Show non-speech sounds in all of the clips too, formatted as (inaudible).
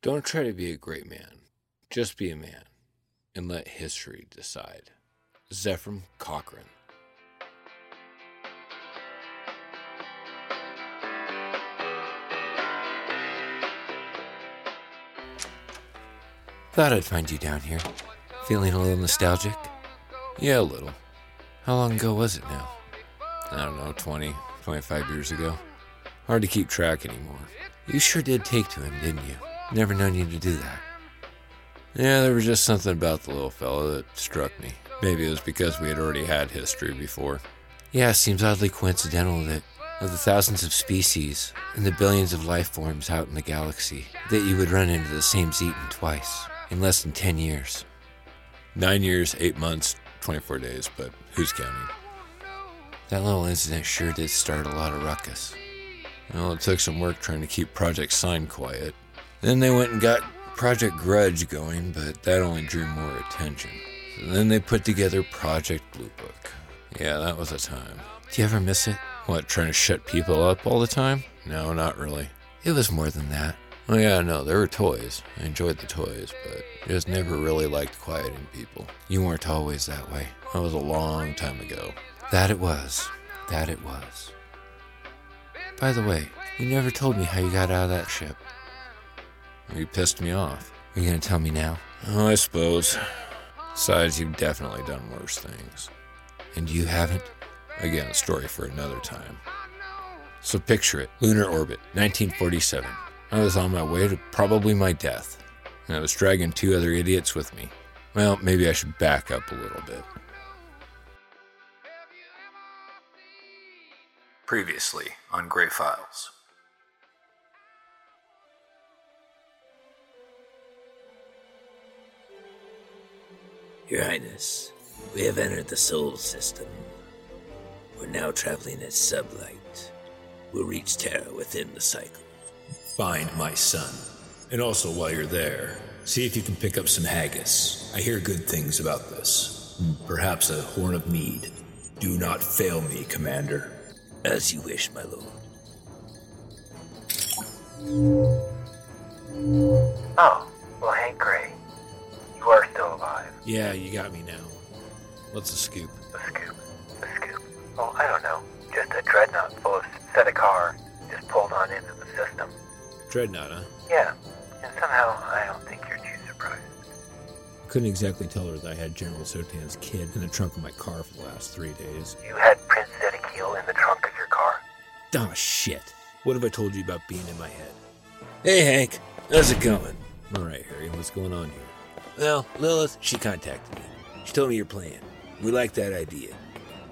Don't try to be a great man. Just be a man and let history decide. Zefram Cochrane. Thought I'd find you down here. Feeling a little nostalgic? Yeah, a little. How long ago was it now? I don't know, 20, 25 years ago. Hard to keep track anymore. You sure did take to him, didn't you? Never known you to do that. Yeah, there was just something about the little fellow that struck me. Maybe it was because we had already had history before. Yeah, it seems oddly coincidental that of the thousands of species and the billions of life forms out in the galaxy, that you would run into the same Zetan twice in less than 10 years. Nine years, eight months, 24 days, but who's counting? That little incident sure did start a lot of ruckus. Well, it took some work trying to keep Project Sign quiet. Then they went and got Project Grudge going, but that only drew more attention. So then they put together Project Blue Book. Yeah, that was a time. Do you ever miss it? What, trying to shut people up all the time? No, not really. It was more than that. Oh, yeah, no, there were toys. I enjoyed the toys, but just never really liked quieting people. You weren't always that way. That was a long time ago. That it was. That it was. By the way, you never told me how you got out of that ship. You pissed me off. Are you going to tell me now? Oh, I suppose. Besides, you've definitely done worse things. And you haven't? Again, a story for another time. So picture it lunar orbit, 1947. I was on my way to probably my death, and I was dragging two other idiots with me. Well, maybe I should back up a little bit. Previously on Grey Files. Your Highness, we have entered the Sol system. We're now traveling at sublight. We'll reach Terra within the cycle. Find my son. And also, while you're there, see if you can pick up some haggis. I hear good things about this. Hmm, perhaps a horn of mead. Do not fail me, Commander. As you wish, my lord. Oh, well, Hank Gray, you are still alive. Yeah, you got me now. What's the scoop? The scoop. The scoop. Oh, I don't know. Just a dreadnought full of Sedecar just pulled on into the system. Dreadnought, huh? Yeah, and somehow I don't think you're too surprised. Couldn't exactly tell her that I had General Sotan's kid in the trunk of my car for the last three days. You had Prince Zedekiel in the trunk of your car. Oh, shit. What have I told you about being in my head? Hey, Hank. How's it going? All right, Harry. What's going on here? Well, Lilith, she contacted me. She told me your plan. We like that idea.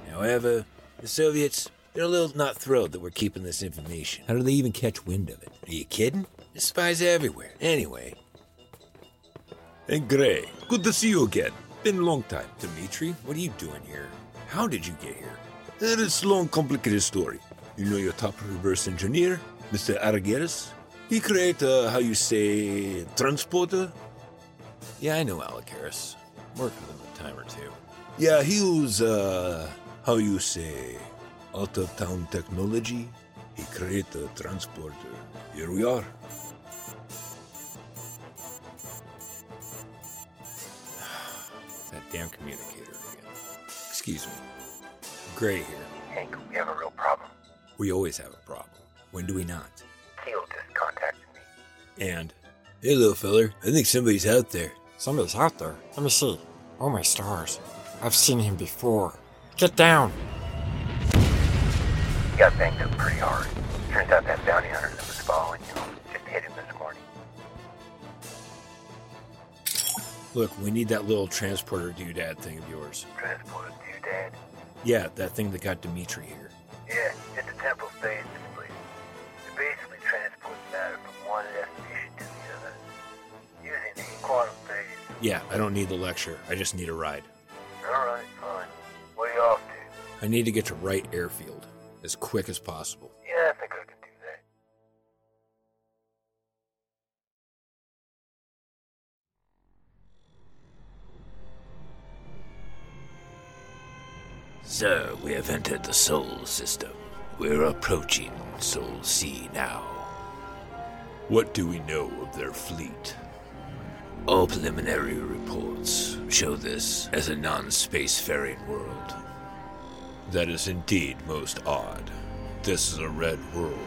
However, the Soviets, they're a little not thrilled that we're keeping this information. How do they even catch wind of it? Are you kidding? There's spies everywhere. Anyway. Hey, Gray. Good to see you again. Been a long time. Dimitri, what are you doing here? How did you get here? It is a long, complicated story. You know your top reverse engineer, Mr. Aragueras? He created, uh, how you say, transporter? Yeah, I know Alec Harris. Worked with him a time or two. Yeah, he was, uh, how you say, out of town technology. He created a transporter. Here we are. (sighs) That damn communicator again. Excuse me. Gray here. Hank, we have a real problem. We always have a problem. When do we not? Keel just contacted me. And Hey, little feller. I think somebody's out there. Somebody's out there. Let me see. Oh my stars. I've seen him before. Get down. He got banged up pretty hard. Turns out that bounty hunter that was following you just hit him this morning. look, we need that little transporter doodad thing of yours. Transported to Dad. Yeah, that thing that got Dimitri here. Yeah, Yeah, I don't need the lecture. I just need a ride. Alright, fine. What are you off to? I need to get to Wright Airfield as quick as possible. Yeah, I think I can do that. Sir, we have entered the Sol system. We're approaching Sol C now. What do we know of their fleet? All preliminary reports show this as a non spacefaring world. That is indeed most odd. This is a red world.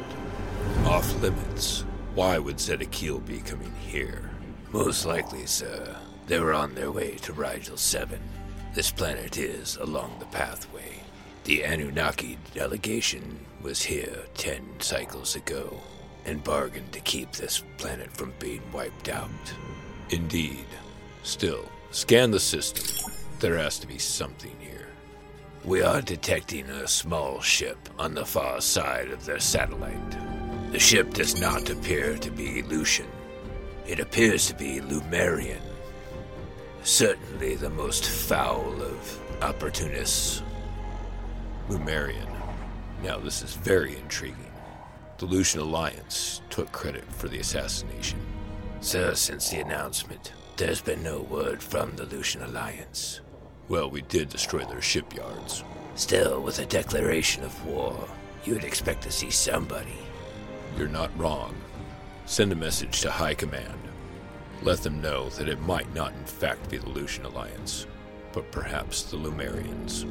Off limits. Why would Zedekiel be coming here? Most likely, sir, they were on their way to Rigel 7. This planet is along the pathway. The Anunnaki delegation was here ten cycles ago and bargained to keep this planet from being wiped out. Indeed. Still, scan the system. There has to be something here. We are detecting a small ship on the far side of their satellite. The ship does not appear to be Lucian. It appears to be Lumerian. Certainly the most foul of opportunists. Lumerian. Now, this is very intriguing. The Lucian Alliance took credit for the assassination. Sir, since the announcement, there's been no word from the Lucian Alliance. Well, we did destroy their shipyards. Still, with a declaration of war, you would expect to see somebody. You're not wrong. Send a message to High Command. Let them know that it might not, in fact, be the Lucian Alliance, but perhaps the Lumerians.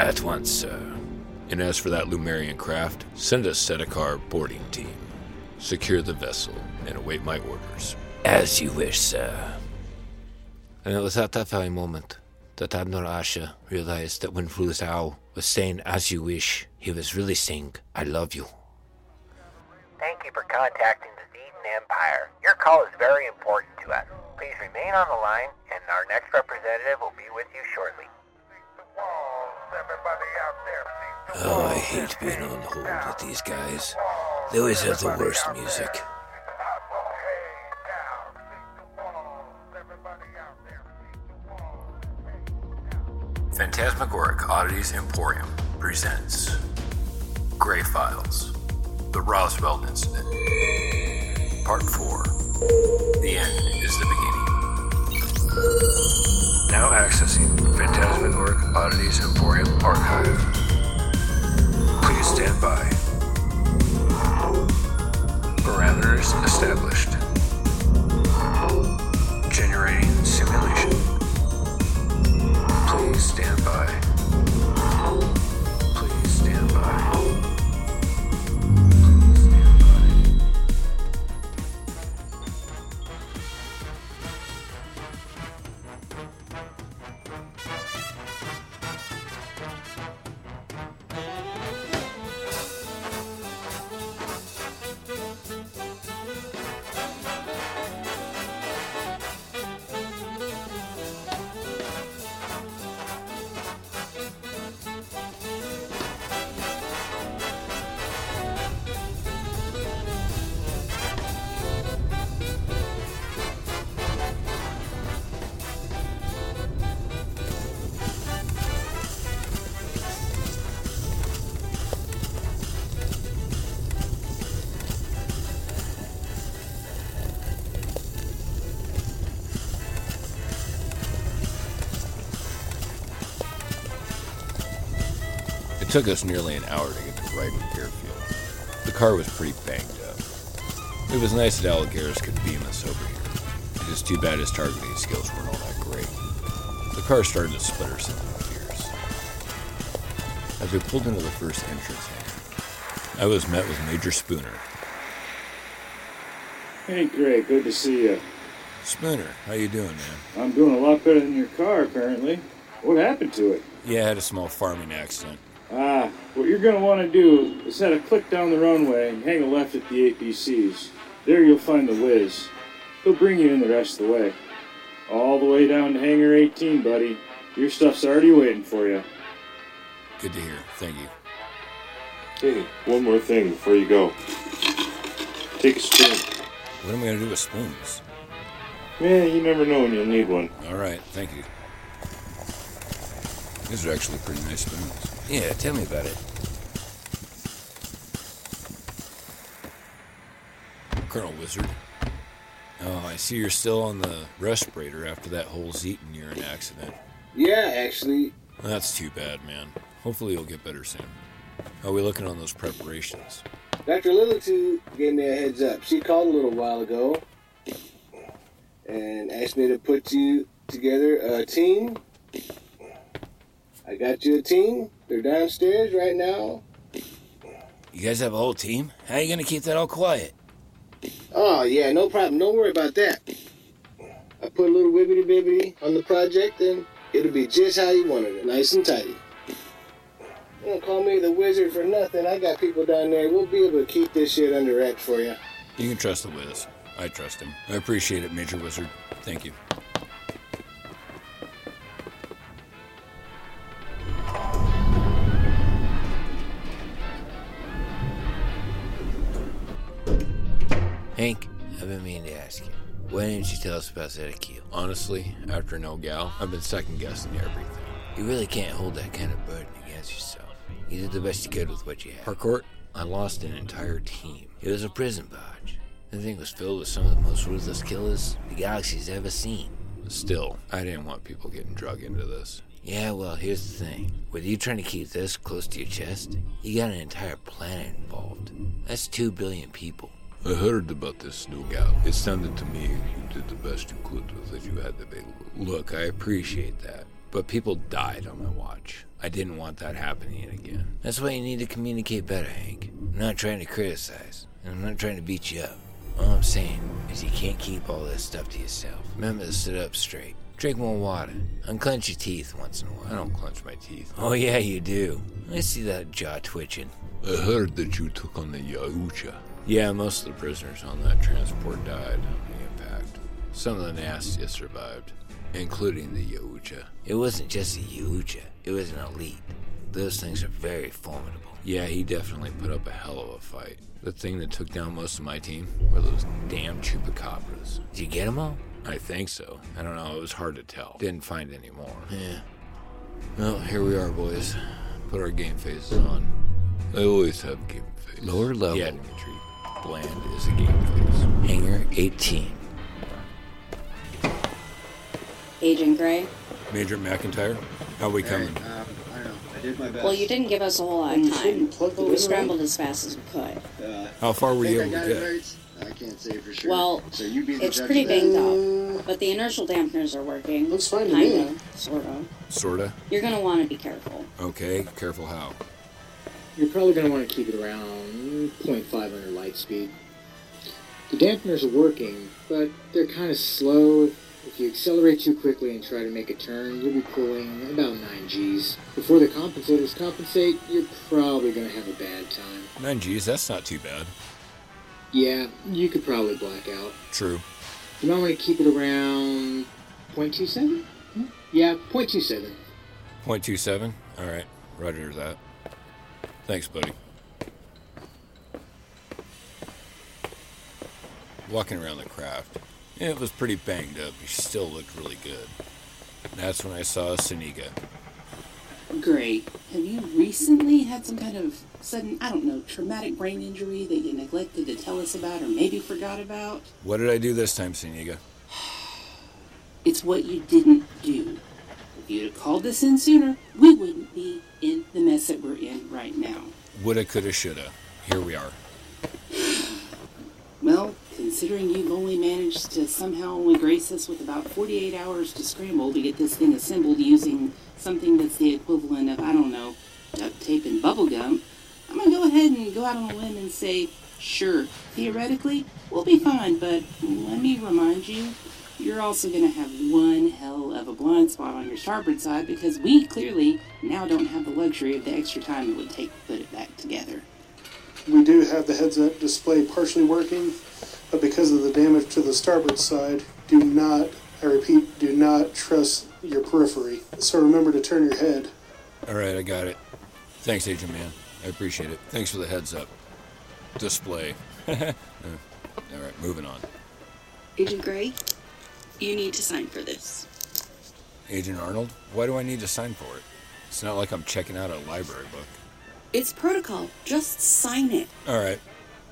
At once, sir. And as for that Lumerian craft, send a Sedekar boarding team. Secure the vessel and await my orders. As you wish, sir. And it was at that very moment that Admiral Asha realized that when Fulzao was saying, as you wish, he was really saying, I love you. Thank you for contacting the Zetan Empire. Your call is very important to us. Please remain on the line, and our next representative will be with you shortly. Oh, I hate being on hold with these guys. They always have the worst music. Phantasmagoric Oddities Emporium presents Gray Files The Roswell Incident. Part 4 The End is the Beginning. Now accessing Phantasmagoric Oddities Emporium archive. Please stand by. Parameters established. Generating simulation. Please stand by. Please stand by. Took us nearly an hour to get to Ryden Airfield. The car was pretty banged up. It was nice that Alligaris could beam us over here. It is too bad his targeting skills weren't all that great. The car started to sputter some gears. As we pulled into the first entrance I was met with Major Spooner. Hey, Gray, good to see you. Spooner, how you doing, man? I'm doing a lot better than your car, apparently. What happened to it? Yeah, I had a small farming accident. Ah, what you're going to want to do is head a click down the runway and hang a left at the APCs. There you'll find the Wiz. He'll bring you in the rest of the way. All the way down to Hangar 18, buddy. Your stuff's already waiting for you. Good to hear. Thank you. Hey, one more thing before you go. Take a spoon. What am I going to do with spoons? Man, you never know when you'll need one. All right, thank you. These are actually pretty nice spoons. Yeah, tell me about it. Colonel Wizard. Oh, I see you're still on the respirator after that whole Zetan urine accident. Yeah, actually, That's too bad, man. Hopefully you'll get better soon. How are we looking on those preparations? Dr. Lilitu gave me a heads up. She called a little while ago and asked me to put you together a team. I got you a team. They're downstairs right now. You guys have a whole team? How are you gonna keep that all quiet? Oh, yeah, no problem. Don't worry about that. I put a little wibbity bibbity on the project and it'll be just how you wanted it. Nice and tidy. You don't call me the wizard for nothing. I got people down there. We'll be able to keep this shit under wraps for you. You can trust the Wiz. I trust him. I appreciate it, Major Wizard. Thank you. Tell us about Zedekiel? Honestly, after No Gal, I've been second guessing everything. You really can't hold that kind of burden against yourself. You did the best you could with what you had. Harcourt, I lost an entire team. It was a prison barge. The thing was filled with some of the most ruthless killers the galaxy's ever seen. still, I didn't want people getting drug into this. Yeah, well, here's the thing. With you trying to keep this close to your chest, you got an entire planet involved. That's two billion people. I heard about this No Gal. It sounded to me you did the best you could with what you had available. Look, I appreciate that. But people died on my watch. I didn't want that happening again. That's why you need to communicate better, Hank. I'm not trying to criticize, and I'm not trying to beat you up. All I'm saying is you can't keep all this stuff to yourself. Remember to sit up straight. Drink more water. Unclench your teeth once in a while. I don't clench my teeth. Oh, yeah, you do. I see that jaw twitching. I heard that you took on the Yahucha. Yeah, most of the prisoners on that transport died on the impact. Some of the nastiest survived, including the Yahucha. It wasn't just the Yahucha, it was an elite. Those things are very formidable. Yeah, he definitely put up a hell of a fight. The thing that took down most of my team were those damn chupacabras. Did you get them all? I think so. I don't know, it was hard to tell. Didn't find any more. Yeah. Well, here we are, boys. Put our game faces on. I always have game face. Lower level. Yeah, Dimitri. Bland is a game face. Hangar 18. Agent Gray? Major McIntyre, how we coming? Um, I don't know. I did my best. Well, you didn't give us a whole lot of time. but We scrambled as fast as we could. Uh, How far were you I able to get? right? I can't say for sure. Well, so you be the It's pretty of that? banged up, but the inertial dampeners are working. Looks fine to Kinda, me. sorta. Sorta. You're gonna want to be careful. Okay, careful how. You're probably going to want to keep it around 0.5 under light speed. The dampeners are working, but they're kind of slow. If you accelerate too quickly and try to make a turn, you'll be pulling about 9 Gs. Before the compensators compensate, you're probably going to have a bad time. 9 Gs, that's not too bad. Yeah, you could probably black out. True. You might want to keep it around 0.27? Hmm? Yeah, 0.27. 0.27? Alright, roger that. Thanks, buddy. Walking around the craft, it was pretty banged up, but she still looked really good. That's when I saw Saniga. Great. Have you recently had some kind of sudden, I don't know, traumatic brain injury that you neglected to tell us about or maybe forgot about? What did I do this time, Saniga? (sighs) It's what you didn't do. If you'd have called us in sooner, we wouldn't be in the mess that we're in right now. Woulda, coulda, shoulda. Here we are. (sighs) Well, considering you've only managed to somehow only grace us with about 48 hours to scramble to get this thing assembled using something that's the equivalent of, I don't know, duct tape and bubble gum, I'm gonna go ahead and go out on a limb and say, sure, theoretically, we'll be fine, but let me remind you, you're also gonna have one hell of a blind spot on your starboard side because we clearly now don't have the luxury of the extra time it would take to put it back together. We do have the heads-up display partially working, but because of the damage to the starboard side, do not, I repeat, do not trust your periphery. So remember to turn your head. Alright, I got it. Thanks, Agent Man. I appreciate it. Thanks for the heads up. Display. (laughs) Alright, moving on. Agent Gray, you need to sign for this. Agent Arnold, why do I need to sign for it? It's not like I'm checking out a library book. It's protocol. Just sign it. Alright,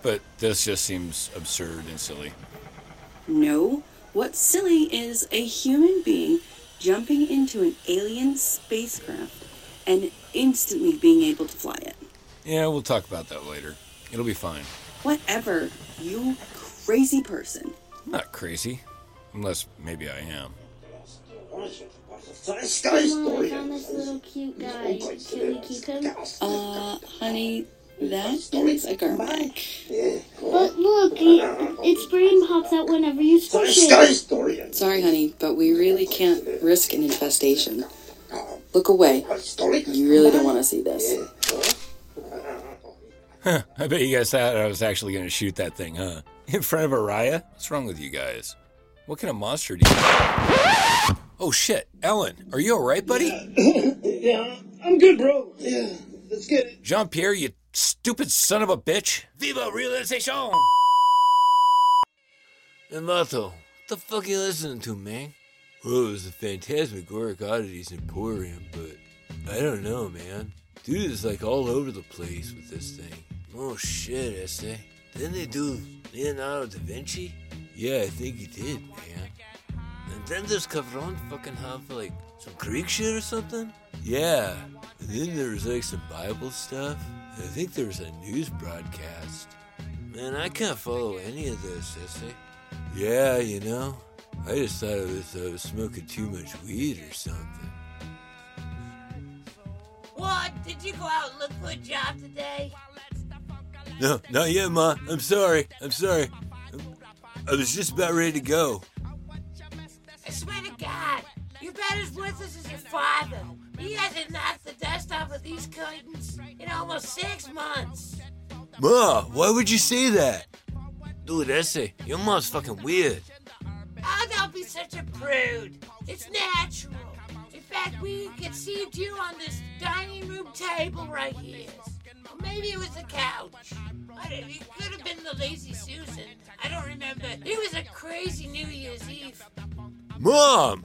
but this just seems absurd and silly. No. What's silly is a human being jumping into an alien spacecraft and instantly being able to fly it. Yeah, we'll talk about that later. It'll be fine. Whatever. You crazy person. I'm not crazy. Unless maybe I am. Mom, I found this little cute guy. Can we keep him? Uh, honey, that looks like our Mac. But look, it, its brain pops out whenever you squish it. Sorry, honey, but we really can't risk an infestation. Look away. You really don't want to see this. Huh, I bet you guys thought I was actually going to shoot that thing, huh? In front of Araya? What's wrong with you guys? What kind of monster do you Oh shit, Ellen, are you alright, buddy? (laughs) yeah, I'm good, bro. Yeah, let's get it. Jean Pierre, you stupid son of a bitch. Viva realization! And Mato, what the fuck are you listening to, man? Well, it was the Phantasmagoric Oddities Emporium, but I don't know, man. Dude is like all over the place with this thing. Oh shit, Este. Didn't they do Leonardo da Vinci? Yeah, I think he did, man. And then there's Cavron fucking have like some Greek shit or something? Yeah. And then there's like some Bible stuff. And I think there's a news broadcast. Man, I can't follow any of this, Este. Yeah, you know. I just thought it was I was smoking too much weed or something. What? Did you go out and look for a job today? No, not yet, Ma. I'm sorry. I'm sorry. I was just about ready to go. I swear to God, you're about as worthless as your father. He hasn't knocked the dust off of these curtains in almost six months. Ma, why would you say that? Dude, Essay, your mom's fucking weird. Oh, don't be such a prude. It's natural. In fact, we conceived you on this dining room table right here. Maybe it was the couch. But it could have been the lazy Susan. I don't remember. It was a crazy New Year's Eve. Mom!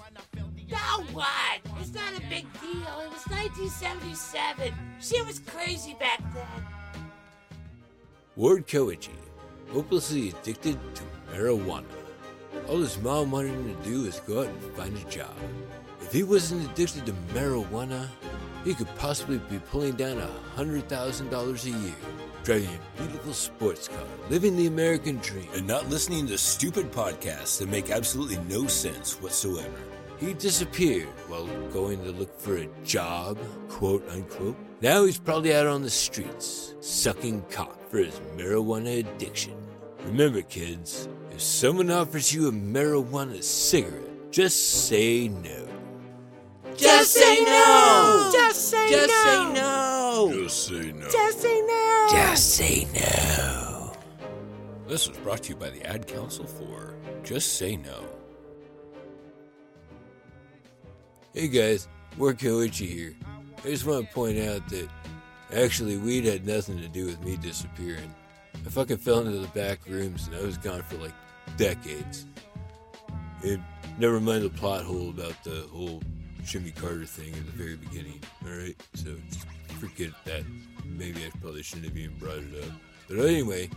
Now what? It's not a big deal. It was 1977. She was crazy back then. Ward Koichi, hopelessly addicted to marijuana. All his mom wanted him to do was go out and find a job. If he wasn't addicted to marijuana, he could possibly be pulling down a $100,000 a year, driving a beautiful sports car, living the American dream. And not listening to stupid podcasts that make absolutely no sense whatsoever. He disappeared while going to look for a job, quote unquote. Now he's probably out on the streets, sucking cock for his marijuana addiction. Remember, kids, if someone offers you a marijuana cigarette, just say no. Just say no! Just say Just no! say no! Just say no. Just say no! Just say no. This was brought to you by the Ad Council for Just Say No. Hey guys, Ward Koichi here. I just want to point out that actually weed had nothing to do with me disappearing. I fucking fell into the back rooms and I was gone for like decades. And never mind the plot hole about the whole Jimmy Carter thing at the very beginning. Alright, so just forget that. Maybe I probably shouldn't have even brought it up. But anyway,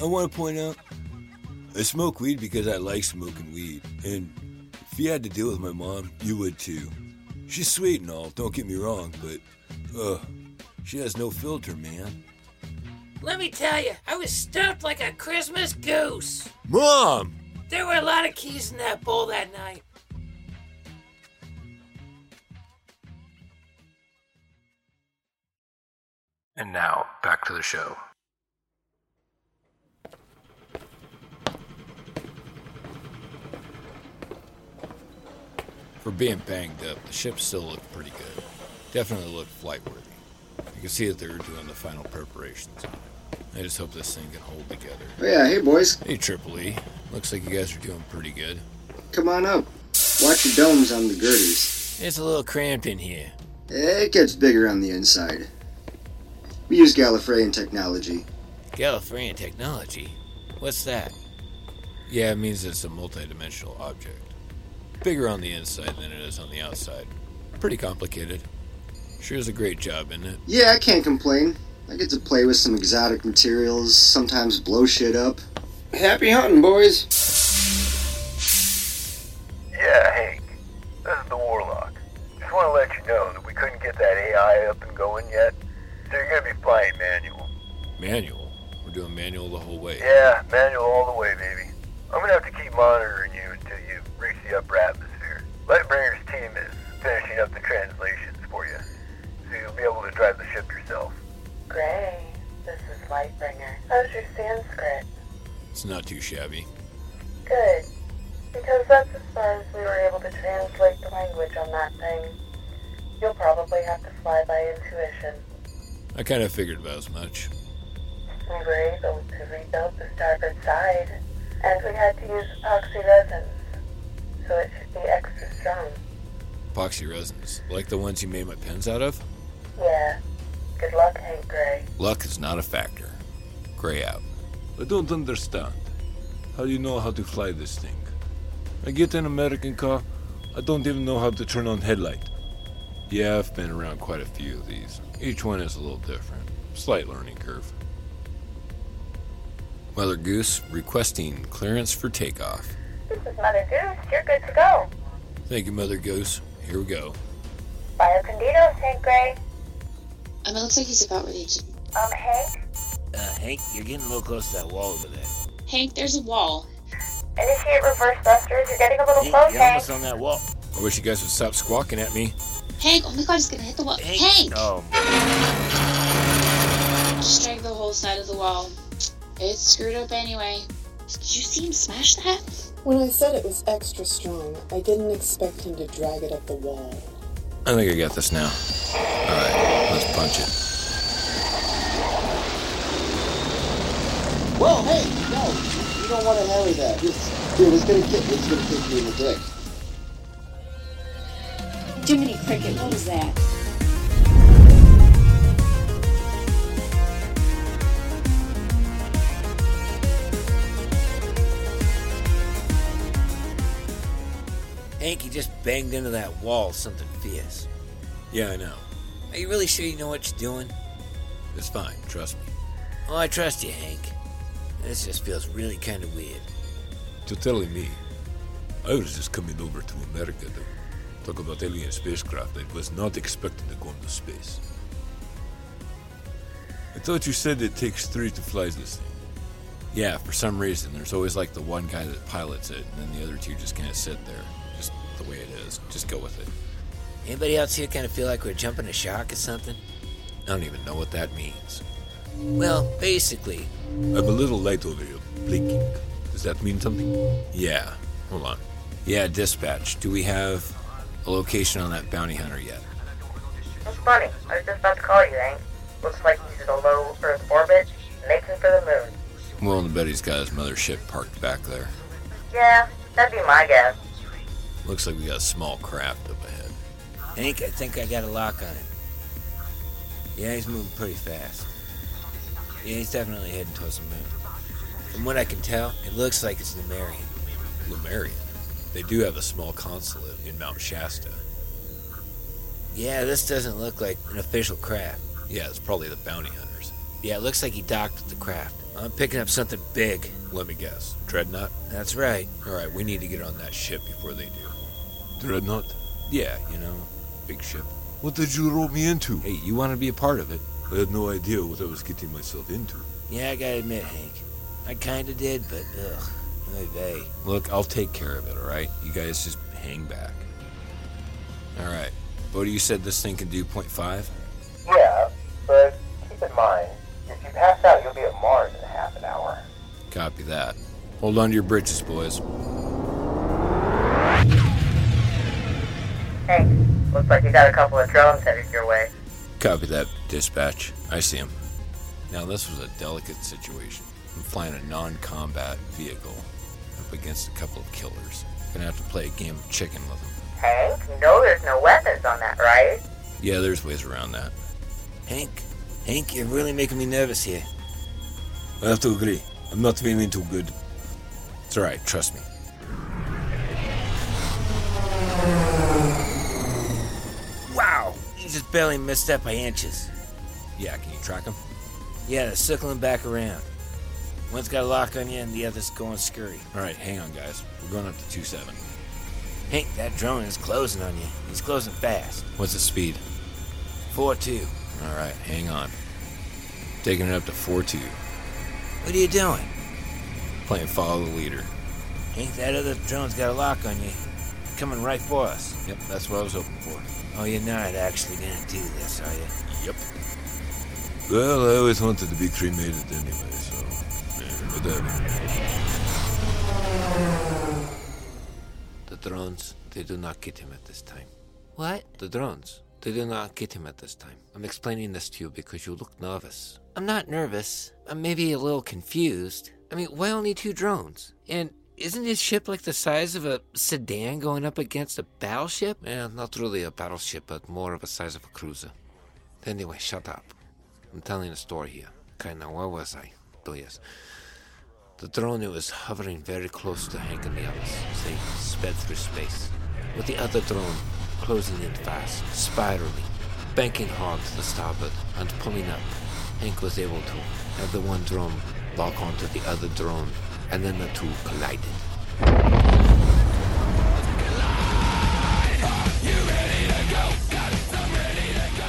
I want to point out I smoke weed because I like smoking weed. And if you had to deal with my mom, you would too. She's sweet and all, don't get me wrong, but, ugh, she has no filter, man. Let me tell you, I was stuffed like a Christmas goose. Mom! There were a lot of keys in that bowl that night. And now, back to the show. For being banged up, the ship still looked pretty good. Definitely looked flight worthy. You can see that they were doing the final preparations on it. I just hope this thing can hold together. Oh, yeah, hey, boys. Hey, Triple E. Looks like you guys are doing pretty good. Come on up. Watch your domes on the girders. It's a little cramped in here. It gets bigger on the inside. We use Gallifreyan technology. Gallifreyan technology? What's that? Yeah, it means it's a multidimensional object. Bigger on the inside than it is on the outside. Pretty complicated. Sure is a great job, isn't it? Yeah, I can't complain. I get to play with some exotic materials, sometimes blow shit up. Happy hunting, boys. Yeah, Hank. This is the Warlock. Just want to let you know that we couldn't get that AI up and going yet, so you're going to be flying manual. Manual? We're doing manual the whole way. Yeah, manual all the way, baby. I'm gonna have to keep monitoring you until you reach the upper atmosphere. Lightbringer's team is finishing up the translations for you, so you'll be able to drive the ship yourself. Gray, this is Lightbringer. How's your Sanskrit? It's not too shabby. Good. Because that's as far as we were able to translate the language on that thing. You'll probably have to fly by intuition. I kind of figured about as much. We were able to rebuild the starboard side, and we had to use epoxy resins, so it should be extra strong. Epoxy resins, like the ones you made my pens out of? Yeah. Good luck, Hank Gray. Luck is not a factor. Gray out. I don't understand. How do you know how to fly this thing? I get an American car, I don't even know how to turn on headlight. Yeah, I've been around quite a few of these. Each one is a little different. Slight learning curve. Mother Goose requesting clearance for takeoff. This is Mother Goose. You're good to go. Thank you, Mother Goose. Here we go. Bioconditos, Hank Gray. Um, it looks like he's about ready to. Um, Hank? Uh, Hank, you're getting a little close to that wall over there. Hank, there's a wall. Initiate reverse thrusters. You're getting a little Hank, close, you're Hank. almost on that wall. I wish you guys would stop squawking at me. Hank, oh my god, he's gonna hit the wall. Hank! Oh, Just drag the whole side of the wall. It's screwed up anyway. Did you see him smash that? When I said it was extra strong, I didn't expect him to drag it up the wall. I think I got this now. Alright, let's punch it. Whoa, hey, no, you don't want to hammer that. It's, dude, it's gonna kick, it's gonna kick you in the dick. Jiminy Cricket, what was that? Hank, you just banged into that wall something fierce. Yeah, I know. Are you really sure you know what you're doing? It's fine, trust me. Oh, I trust you, Hank. This just feels really kind of weird. You're telling me. I was just coming over to America to talk about alien spacecraft. that was not expecting to go into space. I thought you said it takes three to fly this thing. Yeah, for some reason, there's always like the one guy that pilots it, and then the other two just kind of sit there. Just the way it is. Just go with it. Anybody else here kind of feel like we're jumping a shark or something? I don't even know what that means. Well, basically, I'm a little light over here, blinking. Does that mean something? Yeah. Hold on. Yeah, dispatch. Do we have a location on that bounty hunter yet? It's funny. I was just about to call you, Hank. Looks like he's in a low Earth orbit, making for the moon. Well, and Betty's got his mothership parked back there. Yeah, that'd be my guess. Looks like we got a small craft up ahead. Hank, I think I got a lock on it. Yeah, he's moving pretty fast. Yeah, he's definitely heading towards the moon. From what I can tell, it looks like it's Lumerian. Lumerian? They do have a small consulate in Mount Shasta. Yeah, this doesn't look like an official craft. Yeah, it's probably the bounty hunters. Yeah, it looks like he docked with the craft. I'm picking up something big. Let me guess. Dreadnought? That's right. Alright, we need to get on that ship before they do. Dreadnought? Yeah, you know, big ship. What did you roll me into? Hey, you want to be a part of it? I had no idea what I was getting myself into. Yeah, I gotta admit, Hank. I kinda did, but ugh. Oy vey. Look, I'll take care of it, alright? You guys just hang back. Alright. Bodie, you said this thing can do 0.5? Yeah, but keep in mind, if you pass out, you'll be at Mars in half an hour. Copy that. Hold on to your britches, boys. Hank, looks like you got a couple of drones headed your way. Copy that, dispatch. I see him. Now, this was a delicate situation. I'm flying a non combat vehicle up against a couple of killers. Gonna have to play a game of chicken with them. Hank, you know there's no weapons on that, right? Yeah, there's ways around that. Hank, Hank, you're really making me nervous here. I have to agree. I'm not feeling too good. It's alright, trust me. Wow, you just barely missed that by inches. Yeah, can you track him? Yeah, they're circling back around. One's got a lock on you and the other's going scurry. Alright, hang on, guys. We're going up to 2 7. Hank, that drone is closing on you. He's closing fast. What's the speed? 4 2. Alright, hang on. taking it up to 4 2. What are you doing? Playing follow the leader. Hank, that other drone's got a lock on you. Coming right for us. Yep, that's what I was hoping for. Oh, you're not actually gonna do this, are you? Yep. Well, I always wanted to be cremated anyway, so. The drones, they do not get him at this time. What? The drones, they do not get him at this time. I'm explaining this to you because you look nervous. I'm not nervous. I'm maybe a little confused. I mean, why only two drones? And isn't his ship like the size of a sedan going up against a battleship? Yeah, not really a battleship, but more of a size of a cruiser. Anyway, shut up. I'm telling a story here. Okay, now where was I? Oh, yes. The drone it was hovering very close to Hank and the others as they sped through space, with the other drone closing in fast, spiraling, banking hard to the starboard and pulling up. Hank was able to have the one drone lock onto the other drone, and then the two collided.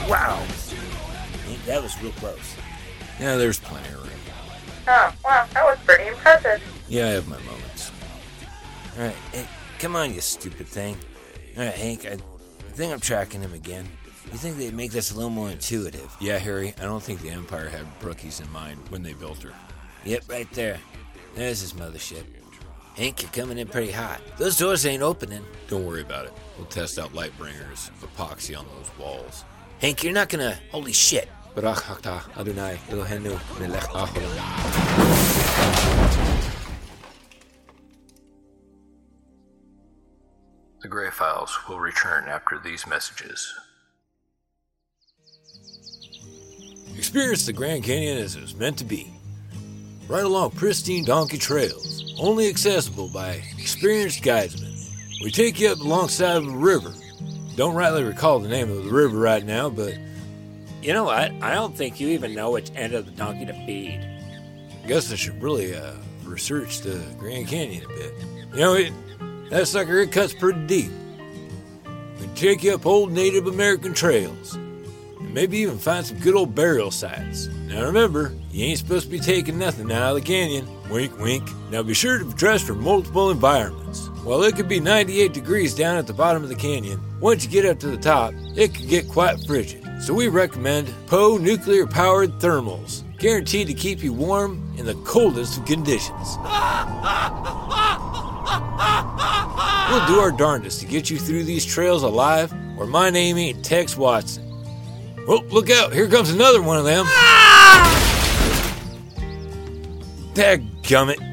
Wow. That was real close. Yeah, there's plenty of room. Oh, wow, that was pretty impressive. Yeah, I have my moments. All right, hey, come on, you stupid thing. All right, Hank, I, I think I'm tracking him again. You think they'd make this a little more intuitive? Yeah, Harry, I don't think the Empire had Brookies in mind when they built her. Yep, right there. There's his mothership. Hank, you're coming in pretty hot. Those doors ain't opening. Don't worry about it. We'll test out Lightbringer's epoxy on those walls. Hank, you're not gonna. Holy shit. Baruch Atah Adonai Eloheinu Melech. The Gray Files will return after these messages. Experience the Grand Canyon as it's meant to be. Right along pristine donkey trails, only accessible by experienced guidesmen. We take you up alongside of a river. Don't rightly recall the name of the river right now, but You know what? I don't think you even know which end of the donkey to feed. I guess I should really uh, research the Grand Canyon a bit. You know, it, that sucker it cuts pretty deep. We can take you up old Native American trails, and maybe even find some good old burial sites. Now remember, you ain't supposed to be taking nothing out of the canyon. Wink, wink. Now be sure to dress for multiple environments. While it could be 98 degrees down at the bottom of the canyon, once you get up to the top, it could get quite frigid. So we recommend Poe nuclear powered thermals, guaranteed to keep you warm in the coldest of conditions. We'll do our darndest to get you through these trails alive, or my name ain't Tex Watson. Well, look out, here comes another one of them. Dadgummit.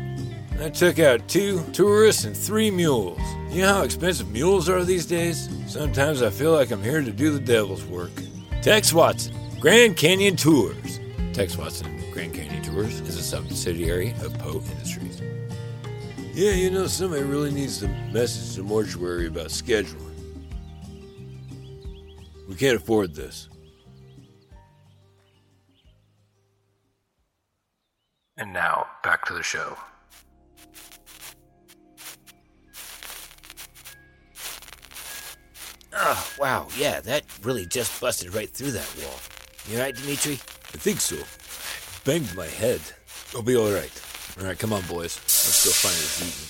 I took out two tourists and three mules. You know how expensive mules are these days? Sometimes I feel like I'm here to do the devil's work. Tex Watson, Grand Canyon Tours. Tex Watson, Grand Canyon Tours is a subsidiary of Poe Industries. Yeah, you know, somebody really needs to message the mortuary about scheduling. We can't afford this. And now, back to the show. Oh, wow, yeah, that really just busted right through that wall. You right, Dimitri? I think so. Banged my head. I'll be all right. All right, come on, boys. Let's go find this eating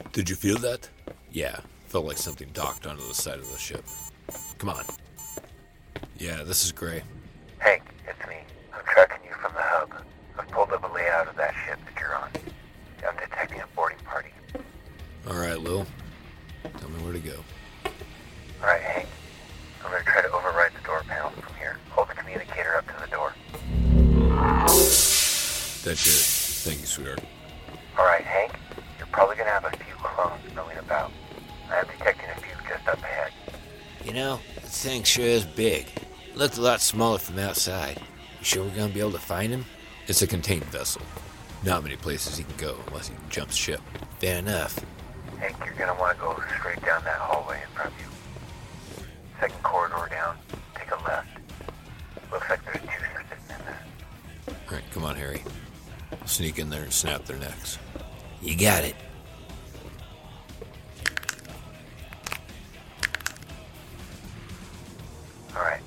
print. Did you feel that? Yeah, felt like something docked onto the side of the ship. Come on. Yeah, this is Gray. Hank, it's me. I'm tracking you from the hub. I've pulled up a layout of that ship that you're on. I'm detecting a boarding party. All right, Lil. That's it. Thank you, sweetheart. Alright, Hank. You're probably gonna have a few clones milling about. I am detecting a few just up ahead. You know, that thing sure is big. It Looked a lot smaller from outside. You sure we're gonna be able to find him? It's a contained vessel. Not many places he can go unless he jumps ship. Fair enough. Hank, you're gonna want to go straight down that hallway in front of you. Second corridor down. Take a left. Looks like there's two sitting in there. All right, come on, Harry sneak in there and snap their necks. You got it. Alright.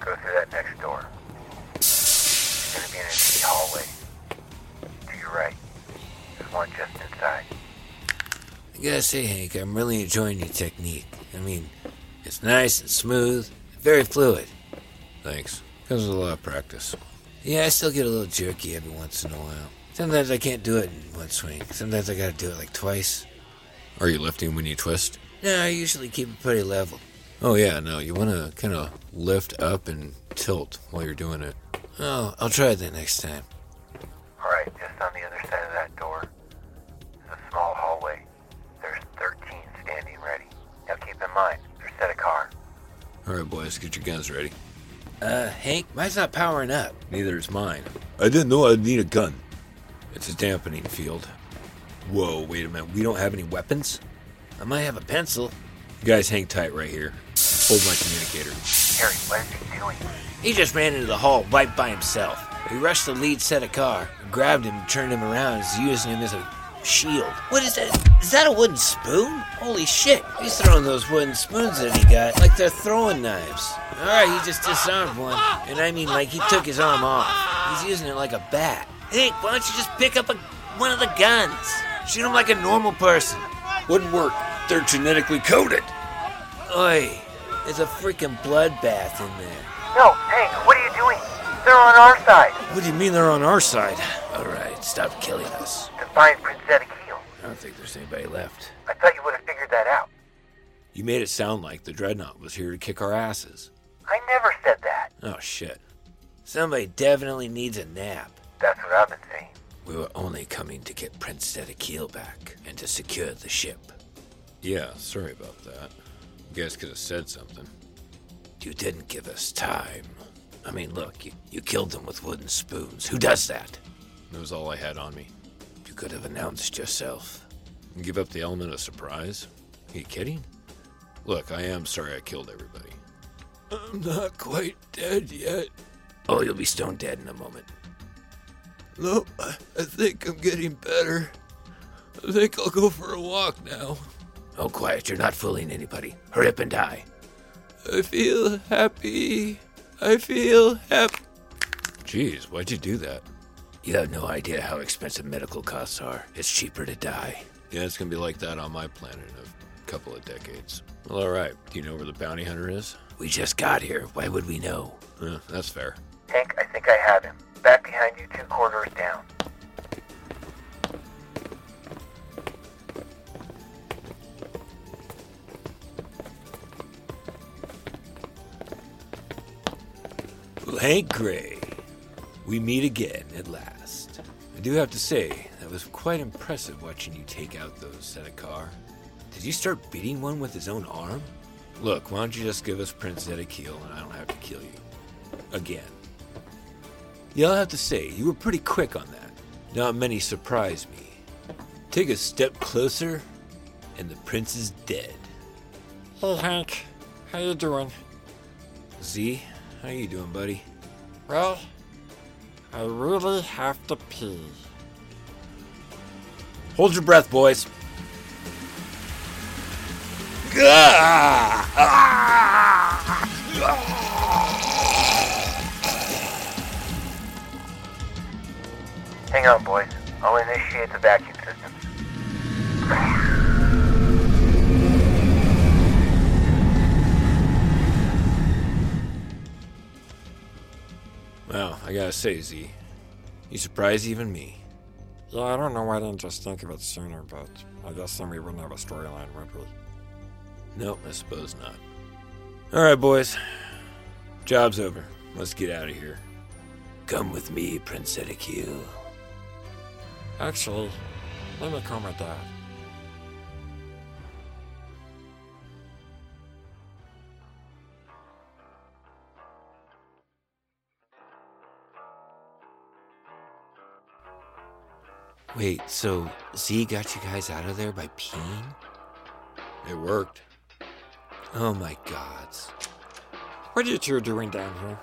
Go through that next door. Gonna be hallway. To your right. There's one just inside. I gotta say, Hank, I'm really enjoying your technique. I mean, it's nice and smooth, very fluid. Thanks. Comes with a lot of practice. Yeah, I still get a little jerky every once in a while. Sometimes I can't do it in one swing. Sometimes I gotta do it like twice. Are you lifting when you twist? No, I usually keep it pretty level. Oh, yeah, no, you want to kind of lift up and tilt while you're doing it. Oh, I'll try that next time. Alright, just on the other side of that door is a small hallway. There's 13 standing ready. Now keep in mind, they're set a car. All right, boys, get your guns ready. Uh, Hank, mine's not powering up. Neither is mine. I didn't know I'd need a gun. It's a dampening field. Whoa, wait a minute. We don't have any weapons? I might have a pencil. You guys hang tight right here. Hold my communicator. Harry, what is he doing? He just ran into the hall right by himself. We rushed the lead set of car, grabbed him, turned him around, and is using him as a shield. What is that? Is that a wooden spoon? Holy shit! He's throwing those wooden spoons that he got like they're throwing knives. Alright, he just disarmed one. And I mean, like, he took his arm off. He's using it like a bat. Hey, why don't you just pick up a, one of the guns? Shoot him like a normal person. Wouldn't work. They're genetically coded. Oi, there's a freaking bloodbath in there. No, Hank, what are you doing? They're on our side. What do you mean they're on our side? Alright, stop killing us. To find Prince Zedekiel. I don't think there's anybody left. I thought you would have figured that out. You made it sound like the Dreadnought was here to kick our asses. I never said that. Oh, shit. Somebody definitely needs a nap. That's what I've been saying. We were only coming to get Prince Zedekiel back and to secure the ship. Yeah, sorry about that. You guys could have said something. You didn't give us time. I mean, look, you, you killed them with wooden spoons. Who does that? That was all I had on me. You could have announced yourself. And give up the element of surprise? Are you kidding? Look, I am sorry I killed everybody. I'm not quite dead yet. Oh, you'll be stone dead in a moment. Nope, I I think I'm getting better. I think I'll go for a walk now. Oh, quiet. You're not fooling anybody. Hurry up and die. I feel happy. I feel happy. Jeez, why'd you do that? You have no idea how expensive medical costs are. It's cheaper to die. Yeah, it's gonna be like that on my planet in a couple of decades. Well, alright. Do you know where the bounty hunter is? We just got here. Why would we know? Yeah, that's fair. Hank, I think I have him. Back behind you, two corridors down. Well, Hank Gray, we meet again at last. I do have to say, that was quite impressive watching you take out those set of car. Did you start beating one with his own arm? Look, why don't you just give us Prince Zedekiel and I don't have to kill you. Again. Yeah, I'll have to say, you were pretty quick on that. Not many surprised me. Take a step closer, and the prince is dead. Hey, Hank. How you doing? Z, how you doing, buddy? Well, I really have to pee. Hold your breath, boys. Hang on, boys. I'll initiate the vacuum system. Well, I gotta say, Z, you surprise even me. Yeah, I don't know why I didn't just think of it sooner, but I guess then we wouldn't have a storyline, would we? Nope, I suppose not. Alright, boys. Job's over. Let's get out of here. Come with me, Prince Zedekiel. Actually, let me come my dad. Wait, so Z got you guys out of there by peeing? It worked. Oh my gods. What are you two doing down here?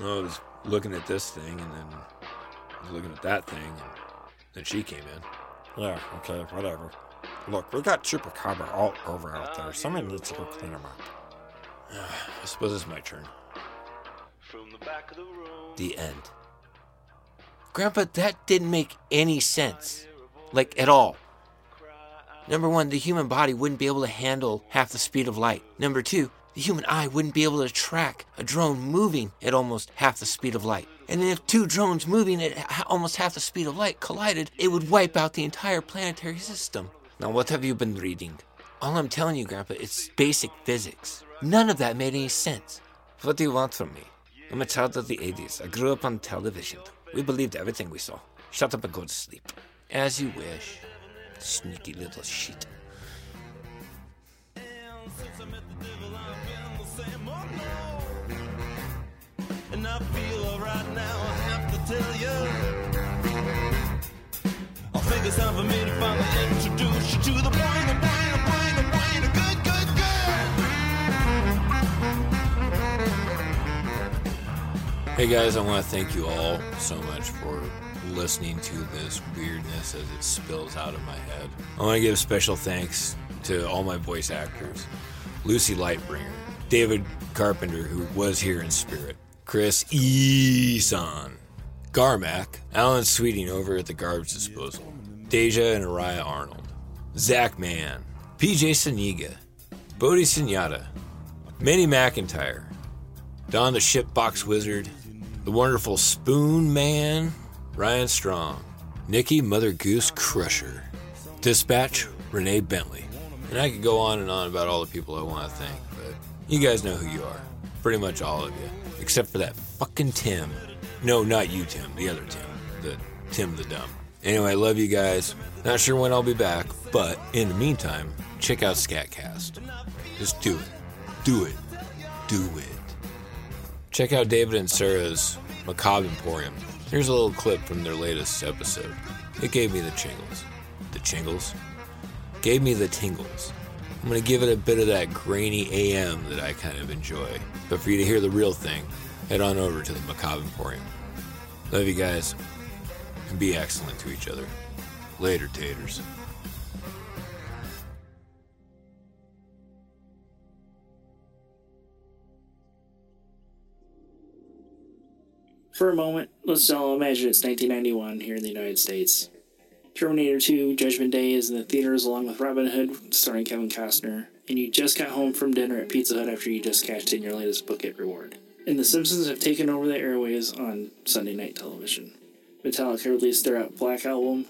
I was looking at this thing, and then I was looking at that thing, and then she came in. Yeah, okay, whatever. Look, we got chupacabra all over out there. Somebody needs to go clean them up. (sighs) I suppose it's my turn. From the back of the room. The end. Grandpa, that didn't make any sense. Like, at all. Number one, the human body wouldn't be able to handle half the speed of light. Number two, the human eye wouldn't be able to track a drone moving at almost half the speed of light. And if two drones moving at almost half the speed of light collided, it would wipe out the entire planetary system. Now, what have you been reading? All I'm telling you, Grandpa, it's basic physics. None of that made any sense. What do you want from me? I'm a child of the 80s. I grew up on television. We believed everything we saw. Shut up and go to sleep. As you wish. Sneaky little shit. And I feel alright now, I have to tell you. I think it's time for me to finally introduce you to the boy, the boy, the boy, the boy, the good, good, good. Hey guys, I want to thank you all so much for listening to this weirdness as it spills out of my head. I want to give special thanks to all my voice actors Lucy Lightbringer, David Carpenter, who was here in spirit, Chris Eason, Garmac, Alan Sweeting over at the Garbage Disposal, Deja and Araya Arnold, Zach Mann, PJ Saniga, Bodhi Sunyata, Manny McIntyre, Don the Shipbox Wizard, the wonderful Spoon Man, Ryan Strong, Nikki Mother Goose Crusher, Dispatch Renee Bentley. And I could go on and on about all the people I want to thank, but you guys know who you are. Pretty much all of you. Except for that fucking Tim. No, not you, Tim. The other Tim. The Tim the Dumb. Anyway, love you guys. Not sure when I'll be back, but in the meantime, check out Scatcast. Just do it. Do it. Do it. Check out David and Sarah's Macabre Emporium. Here's a little clip from their latest episode. It gave me the chingles. The chingles? Gave me the tingles. I'm to give it a bit of that grainy AM that I kind of enjoy. But for you to hear the real thing, head on over to the Macabre Emporium. Love you guys. And be excellent to each other. Later, taters. For a moment, let's all imagine it's 1991 here in the United States. Terminator 2 Judgment Day is in the theaters along with Robin Hood, starring Kevin Costner, and you just got home from dinner at Pizza Hut after you just cashed in your latest Book It reward. And The Simpsons have taken over the airways on Sunday night television. Metallica released their Black album.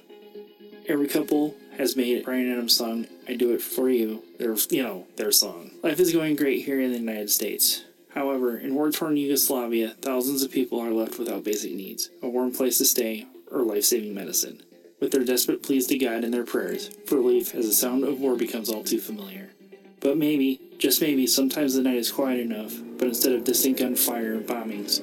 Every couple has made Bryan Adams' song "I Do It For You" their, you know, their song. Life is going great here in the United States. However, in war-torn Yugoslavia, thousands of people are left without basic needs, a warm place to stay, or life-saving medicine. With their desperate pleas to God and their prayers for relief as the sound of war becomes all too familiar. But maybe, just maybe, sometimes the night is quiet enough, but instead of distant gunfire and bombings,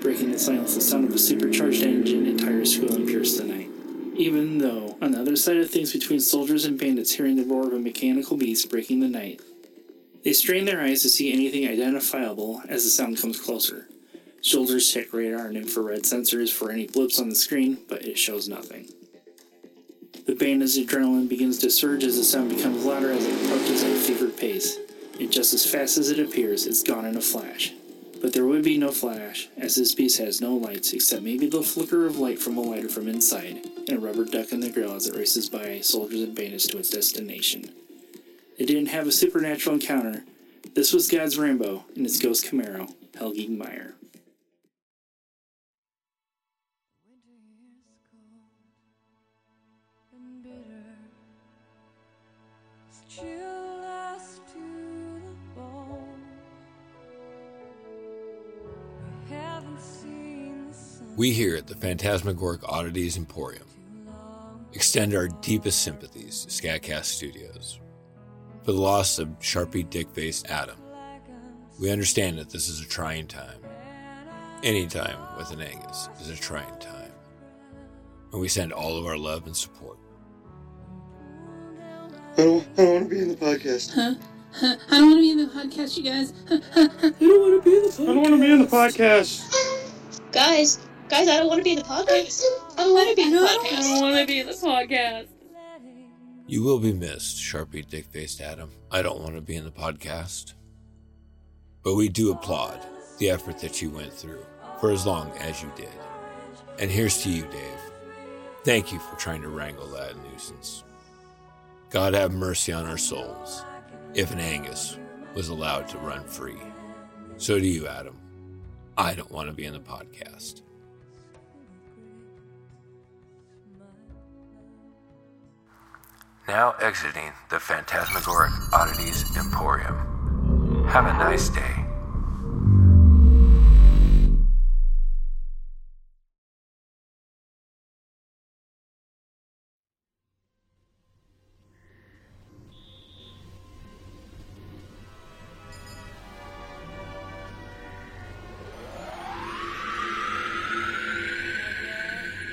breaking the silence, the sound of a supercharged engine and tires squealing pierce the night. Even though, on the other side of things between soldiers and bandits hearing the roar of a mechanical beast breaking the night, they strain their eyes to see anything identifiable as the sound comes closer. Soldiers check radar and infrared sensors for any blips on the screen, but it shows nothing. The bandit's adrenaline begins to surge as the sound becomes louder as it approaches at a fevered pace. And just as fast as it appears, it's gone in a flash. But there would be no flash, as this beast has no lights except maybe the flicker of light from a lighter from inside, and a rubber duck in the grill as it races by soldiers and bandits to its destination. It didn't have a supernatural encounter. This was God's Rambo and his ghost Camaro, Helge Meyer. We here at the Phantasmagoric Oddities Emporium extend our deepest sympathies to Scatcast Studios for the loss of Sharpie Dick Faced Adam. We understand that this is a trying time. Any time with an Angus is a trying time. And we send all of our love and support. I don't, I don't want to be in the podcast. Huh? Huh? I don't want to be in the podcast, you guys. I don't want to be in the podcast. I don't want to be in the podcast. Guys, guys, I don't want to be in the podcast. I don't want to be in the podcast. I don't want to be in the podcast. You will be missed, Sharpie Dick Faced Adam. I don't want to be in the podcast. But we do applaud the effort that you went through for as long as you did. And here's to you, Dave. Thank you for trying to wrangle that nuisance. God have mercy on our souls if an Angus was allowed to run free. So do you, Adam. I don't want to be in the podcast. Now exiting the Phantasmagoric Oddities Emporium. Have a nice day.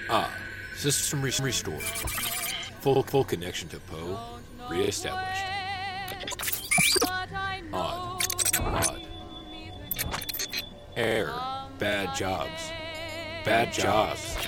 Ah, system re- restored. Full connection to Poe reestablished. Odd. Odd. Error. Bad jobs. Bad jobs.